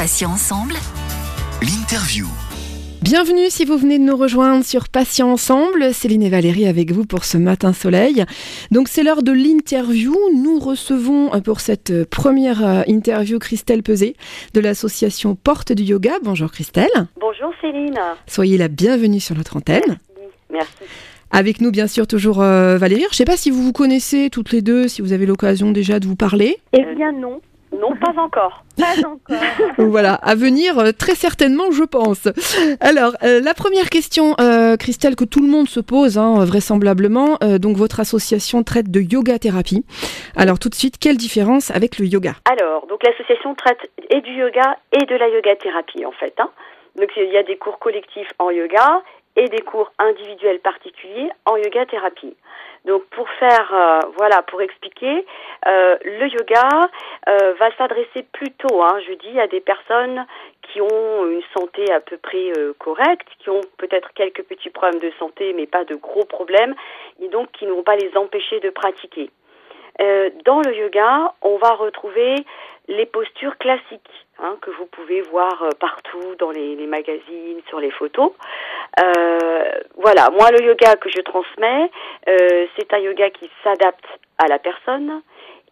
Patients ensemble. L'interview. Bienvenue si vous venez de nous rejoindre sur Patients Ensemble. Céline et Valérie avec vous pour ce matin soleil. Donc c'est l'heure de l'interview. Nous recevons euh, pour cette euh, première euh, interview Christelle Peset de l'association Porte du Yoga. Bonjour Christelle. Bonjour Céline. Soyez la bienvenue sur notre antenne. Merci. Avec nous, bien sûr, toujours euh, Valérie. Je ne sais pas si vous vous connaissez toutes les deux, si vous avez l'occasion déjà de vous parler. Eh bien non. Non, pas encore. Pas encore. voilà, à venir euh, très certainement, je pense. Alors, euh, la première question, euh, Christelle, que tout le monde se pose, hein, vraisemblablement. euh, donc, votre association traite de yoga thérapie. Alors, tout de suite, quelle différence avec le yoga? Alors, donc l'association traite et du yoga et de la yoga thérapie en fait. hein. Donc il y a des cours collectifs en yoga et des cours individuels particuliers en yoga thérapie. Donc pour faire, euh, voilà, pour expliquer, euh, le yoga euh, va s'adresser plutôt, hein, je dis, à des personnes qui ont une santé à peu près correcte, qui ont peut-être quelques petits problèmes de santé, mais pas de gros problèmes, et donc qui ne vont pas les empêcher de pratiquer. Euh, dans le yoga, on va retrouver les postures classiques hein, que vous pouvez voir euh, partout dans les, magazines, sur les photos. Euh, voilà, moi le yoga que je transmets, euh, c'est un yoga qui s'adapte à la personne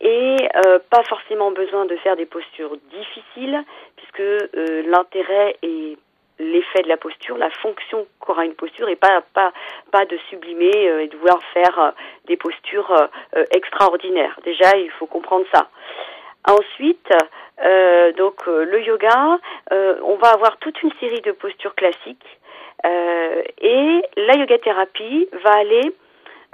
et euh, pas forcément besoin de faire des postures difficiles puisque euh, l'intérêt est l'effet de la posture, la fonction qu'aura une posture et pas pas pas de sublimer euh, et de vouloir faire euh, des postures euh, euh, extraordinaires. Déjà, il faut comprendre ça. Ensuite, euh, donc le yoga, on va avoir toute une série de postures classiques et la yoga thérapie va aller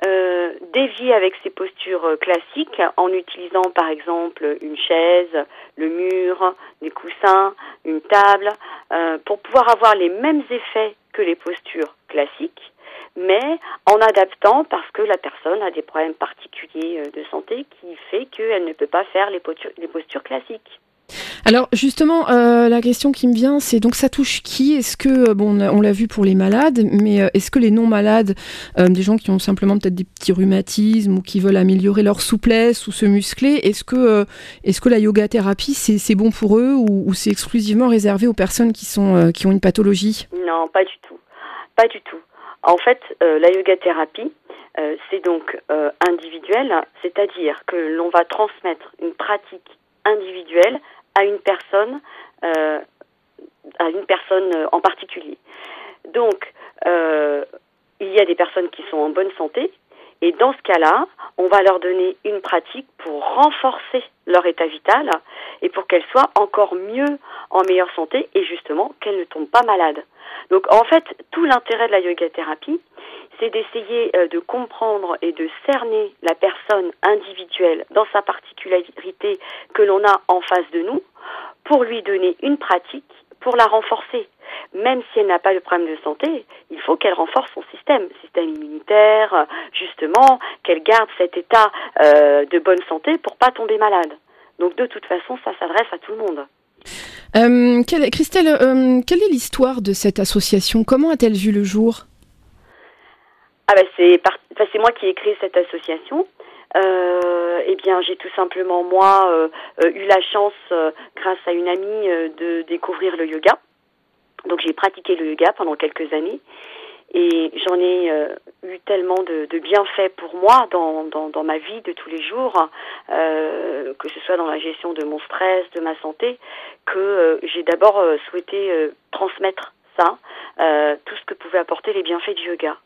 euh, dévier avec ces postures euh, classiques en utilisant par exemple une chaise, le mur, des coussins, une table, euh, pour pouvoir avoir les mêmes effets que les postures classiques, mais en adaptant parce que la personne a des problèmes particuliers euh, de santé qui fait qu'elle ne peut pas faire les postures, les postures classiques. Alors, justement, euh, la question qui me vient, c'est donc ça touche qui Est-ce que, euh, bon, on l'a vu pour les malades, mais euh, est-ce que les non-malades, euh, des gens qui ont simplement peut-être des petits rhumatismes ou qui veulent améliorer leur souplesse ou se muscler, est-ce que, la yoga thérapie, c'est bon pour eux ou, ou c'est exclusivement réservé aux personnes qui, ont une pathologie? Non, pas du tout. Pas du tout. En fait, la yoga thérapie, c'est donc individuel, c'est-à-dire que l'on va transmettre une pratique individuelle à une personne, euh, à une personne euh, en particulier. Donc, euh, il y a des personnes qui sont en bonne santé, et dans ce cas-là, on va leur donner une pratique pour renforcer leur état vital et pour qu'elles soient encore mieux en meilleure santé et justement qu'elles ne tombent pas malades. Donc en fait, tout l'intérêt de la yoga thérapie, c'est d'essayer euh, de comprendre et de cerner la personne individuelle dans sa particularité que l'on a en face de nous pour lui donner une pratique pour la renforcer. Même si elle n'a pas de problème de santé, il faut qu'elle renforce son système, système immunitaire, justement, qu'elle garde cet état euh, de bonne santé pour pas tomber malade. Donc de toute façon, ça s'adresse à tout le monde. Euh, Christelle, quelle est l'histoire de cette association? Comment a-t-elle vu le jour? Ah ben c'est par... enfin, c'est moi qui ai créé cette association. Euh, eh bien, j'ai tout simplement moi euh, euh, eu la chance, euh, grâce à une amie, de découvrir le yoga. Donc j'ai pratiqué le yoga pendant quelques années et j'en ai eu tellement de, de bienfaits pour moi dans, dans, dans ma vie de tous les jours, que ce soit dans la gestion de mon stress, de ma santé, que j'ai d'abord souhaité transmettre ça, tout ce que pouvaient apporter les bienfaits du yoga.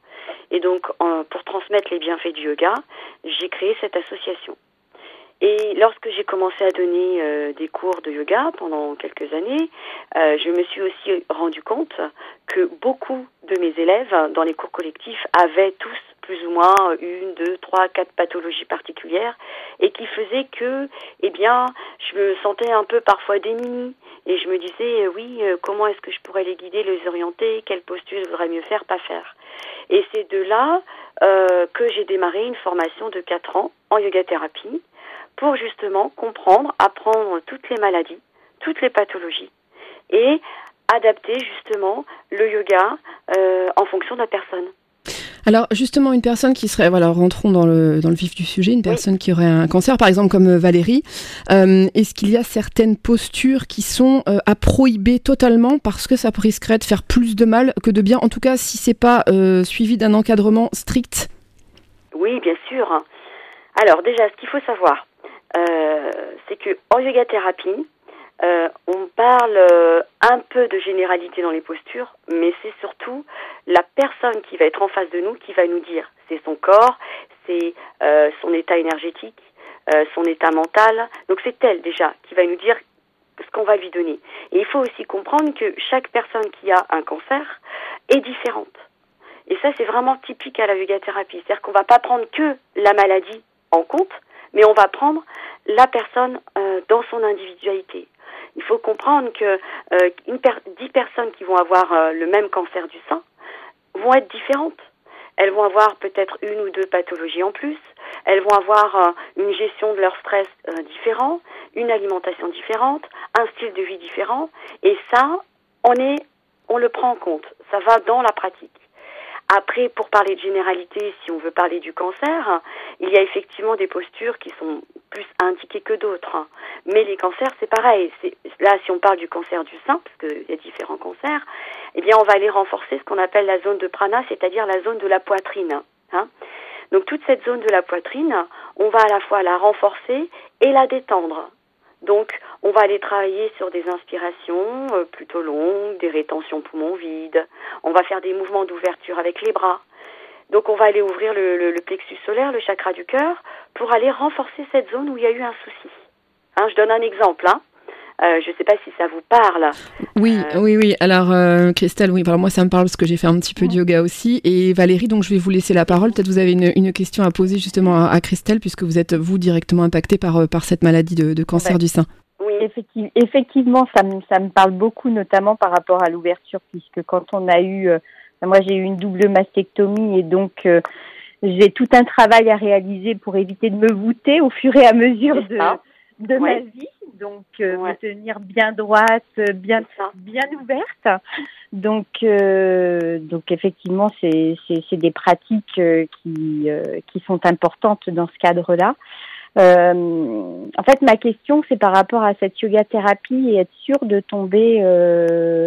Et donc, pour transmettre les bienfaits du yoga, j'ai créé cette association. Et lorsque j'ai commencé à donner euh, des cours de yoga pendant quelques années, euh, je me suis aussi rendu compte que beaucoup de mes élèves dans les cours collectifs avaient tous plus ou moins une, deux, trois, quatre pathologies particulières et qui faisaient que, eh bien, je me sentais un peu parfois démunie et je me disais, euh, oui, euh, comment est-ce que je pourrais les guider, les orienter, quelle posture je voudrais mieux faire, pas faire. Et c'est de là euh, que j'ai démarré une formation de 4 ans en yoga thérapie pour justement comprendre, apprendre toutes les maladies, toutes les pathologies et adapter justement le yoga en fonction de la personne. Alors justement, une personne qui serait, voilà, rentrons dans le, dans le vif du sujet, une personne qui aurait un cancer, par exemple comme euh, Valérie, euh, est-ce qu'il y a certaines postures qui sont euh, à prohiber totalement parce que ça risquerait de faire plus de mal que de bien, en tout cas si c'est pas suivi d'un encadrement strict. Oui, bien sûr. Alors déjà, ce qu'il faut savoir, c'est que en yoga thérapie, euh, on parle euh, un peu de généralité dans les postures, mais c'est surtout la personne qui va être en face de nous qui va nous dire. C'est son corps, c'est euh, son état énergétique, son état mental. Donc c'est elle déjà qui va nous dire ce qu'on va lui donner. Et il faut aussi comprendre que chaque personne qui a un cancer est différente. Et ça, c'est vraiment typique à la yoga thérapie. C'est-à-dire qu'on va pas prendre que la maladie en compte, mais on va prendre la personne dans son individualité. Il faut comprendre que euh, une 10 personnes qui vont avoir euh, le même cancer du sein vont être différentes. Elles vont avoir peut-être une ou deux pathologies en plus. Elles vont avoir euh, une gestion de leur stress différent, une alimentation différente, un style de vie différent. Et ça, on le prend en compte. Ça va dans la pratique. Après, pour parler de généralité, si on veut parler du cancer, il y a effectivement des postures qui sont plus indiquées que d'autres. Mais les cancers, c'est pareil. Là, si on parle du cancer du sein, parce qu'il y a différents cancers, eh bien, on va aller renforcer ce qu'on appelle la zone de prana, c'est-à-dire la zone de la poitrine. Hein. Donc, toute cette zone de la poitrine, on va à la fois la renforcer et la détendre. Donc, on va aller travailler sur des inspirations euh, plutôt longues, des rétentions poumons vides. On va faire des mouvements d'ouverture avec les bras. Donc, on va aller ouvrir le, plexus solaire, le chakra du cœur, pour aller renforcer cette zone où il y a eu un souci. Hein, je donne un exemple. Hein. Euh, je ne sais pas si ça vous parle. Oui, euh, oui, oui. Alors, Christelle, oui, moi, ça me parle parce que j'ai fait un petit peu de yoga aussi. Et Valérie, donc, je vais vous laisser la parole. Peut-être vous avez une, question à poser justement à, Christelle, puisque vous êtes, vous, directement impactée par, par cette maladie de, cancer du sein. Oui, effectivement, ça me, ça me parle beaucoup, notamment par rapport à l'ouverture, puisque quand on a eu, euh, moi j'ai eu une double mastectomie et donc j'ai tout un travail à réaliser pour éviter de me voûter au fur et à mesure de, de ma vie donc euh, me tenir bien droite, bien bien ouverte. Donc euh, donc effectivement c'est c'est des pratiques euh, qui qui sont importantes dans ce cadre-là. en fait, ma question, c'est par rapport à cette yoga thérapie et être sûr de tomber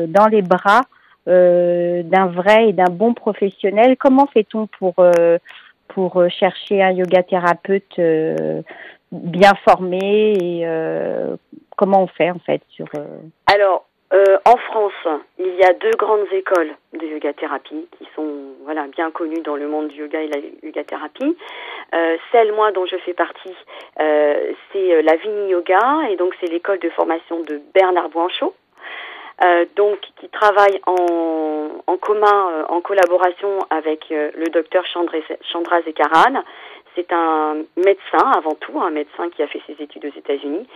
dans les bras d'un vrai et d'un bon professionnel. Comment fait-on pour pour chercher un yoga thérapeute bien formé et euh, comment on fait en fait sur euh, Alors euh, en France, il y a deux grandes écoles de yoga thérapie qui sont voilà bien connues dans le monde du yoga et la yoga thérapie. celle moi dont je fais partie, c'est la Vini Yoga et donc c'est l'école de formation de Bernard Bouanchot. donc qui travaille en, en commun, en collaboration avec le docteur Chandra Zekaran, c'est un médecin avant tout, un médecin qui a fait ses études aux États-Unis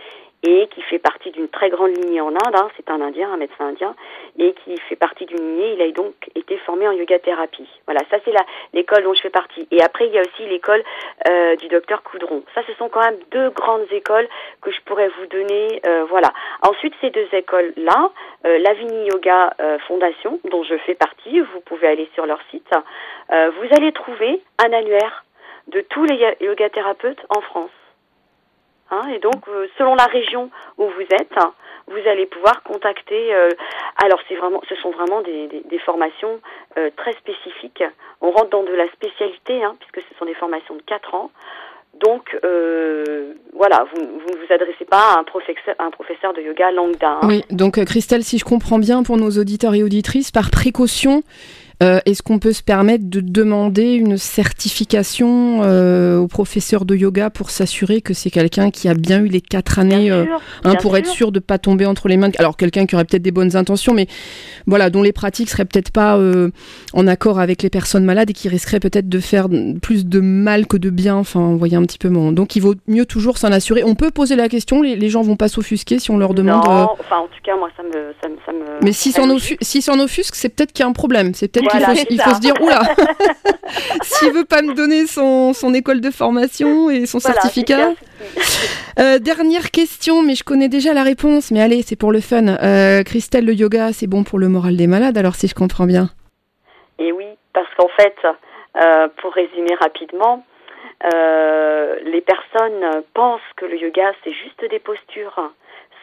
et qui fait partie d'une très grande lignée en Inde. Hein. c'est un Indien, un médecin indien, et qui fait partie d'une lignée. Il a donc été formé en yoga thérapie. Voilà, ça c'est l'école dont je fais partie. Et après, il y a aussi l'école euh, du docteur Coudron. Ça, ce sont quand même deux grandes écoles que je pourrais vous donner. Euh, voilà. Ensuite, ces deux écoles-là, euh, l'Avini Yoga Fondation, dont je fais partie, vous pouvez aller sur leur site. vous allez trouver un annuaire de tous les yoga thérapeutes en France. Hein, et donc, euh, selon la région où vous êtes, vous allez pouvoir contacter. Euh, alors, c'est vraiment, ce sont vraiment des, des, formations euh, très spécifiques. On rentre dans de la spécialité, hein, puisque ce sont des formations de 4 ans. Donc, voilà, vous, vous, ne vous adressez pas à un professeur, un professeur de yoga lambda. Hein. Oui, donc Christelle, si je comprends bien, pour nos auditeurs et auditrices, par précaution, euh, est-ce qu'on peut se permettre de demander une certification euh, au professeur de yoga pour s'assurer que c'est quelqu'un qui a bien eu les quatre années, euh, hein, pour être sûr de ne pas tomber entre les mains Alors quelqu'un qui aurait peut-être des bonnes intentions, mais voilà, dont les pratiques seraient peut-être pas en accord avec les personnes malades et qui risqueraient peut-être de faire plus de mal que de bien. Enfin, vous voyez un petit peu mon. Donc il vaut mieux toujours s'en assurer. On peut poser la question, les, les gens vont pas s'offusquer si on leur demande. Non, enfin en tout cas moi ça me. Ça me, ça me... Mais si s'en offusque, c'est peut-être qu'il y a un problème. C'est peut-être il, faut, se dire, oula, s'il veut pas me donner son, son, école de formation et son certificat. Euh, dernière question, mais je connais déjà la réponse, mais allez, c'est pour le fun. Euh, Christelle, le yoga, c'est bon pour le moral des malades, alors si je comprends bien. Et oui, parce qu'en fait, Euh, pour résumer rapidement, les personnes pensent que le yoga c'est juste des postures,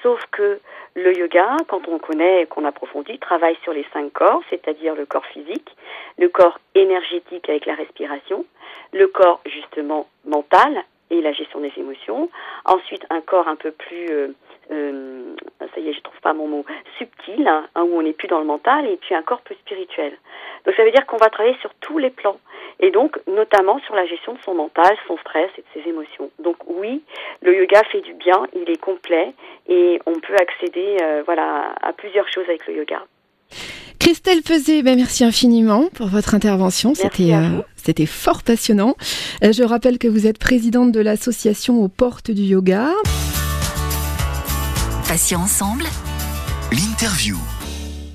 sauf que le yoga, quand on connaît et qu'on approfondit, travaille sur les cinq corps, c'est-à-dire le corps physique, le corps énergétique avec la respiration, le corps justement mental et la gestion des émotions, ensuite un corps un peu plus euh, euh, ça y est, je trouve pas mon mot, subtil, hein, où on n'est plus dans le mental, et puis un corps plus spirituel. Donc ça veut dire qu'on va travailler sur tous les plans, et donc notamment sur la gestion de son mental, son stress et de ses émotions. Donc oui, le yoga fait du bien, il est complet, et on peut accéder euh, voilà, à plusieurs choses avec le yoga. Christelle Peset, ben merci infiniment pour votre intervention. C'était euh, c'était fort passionnant. Euh, je rappelle que vous êtes présidente de l'association aux portes du yoga. Passions ensemble. L'interview.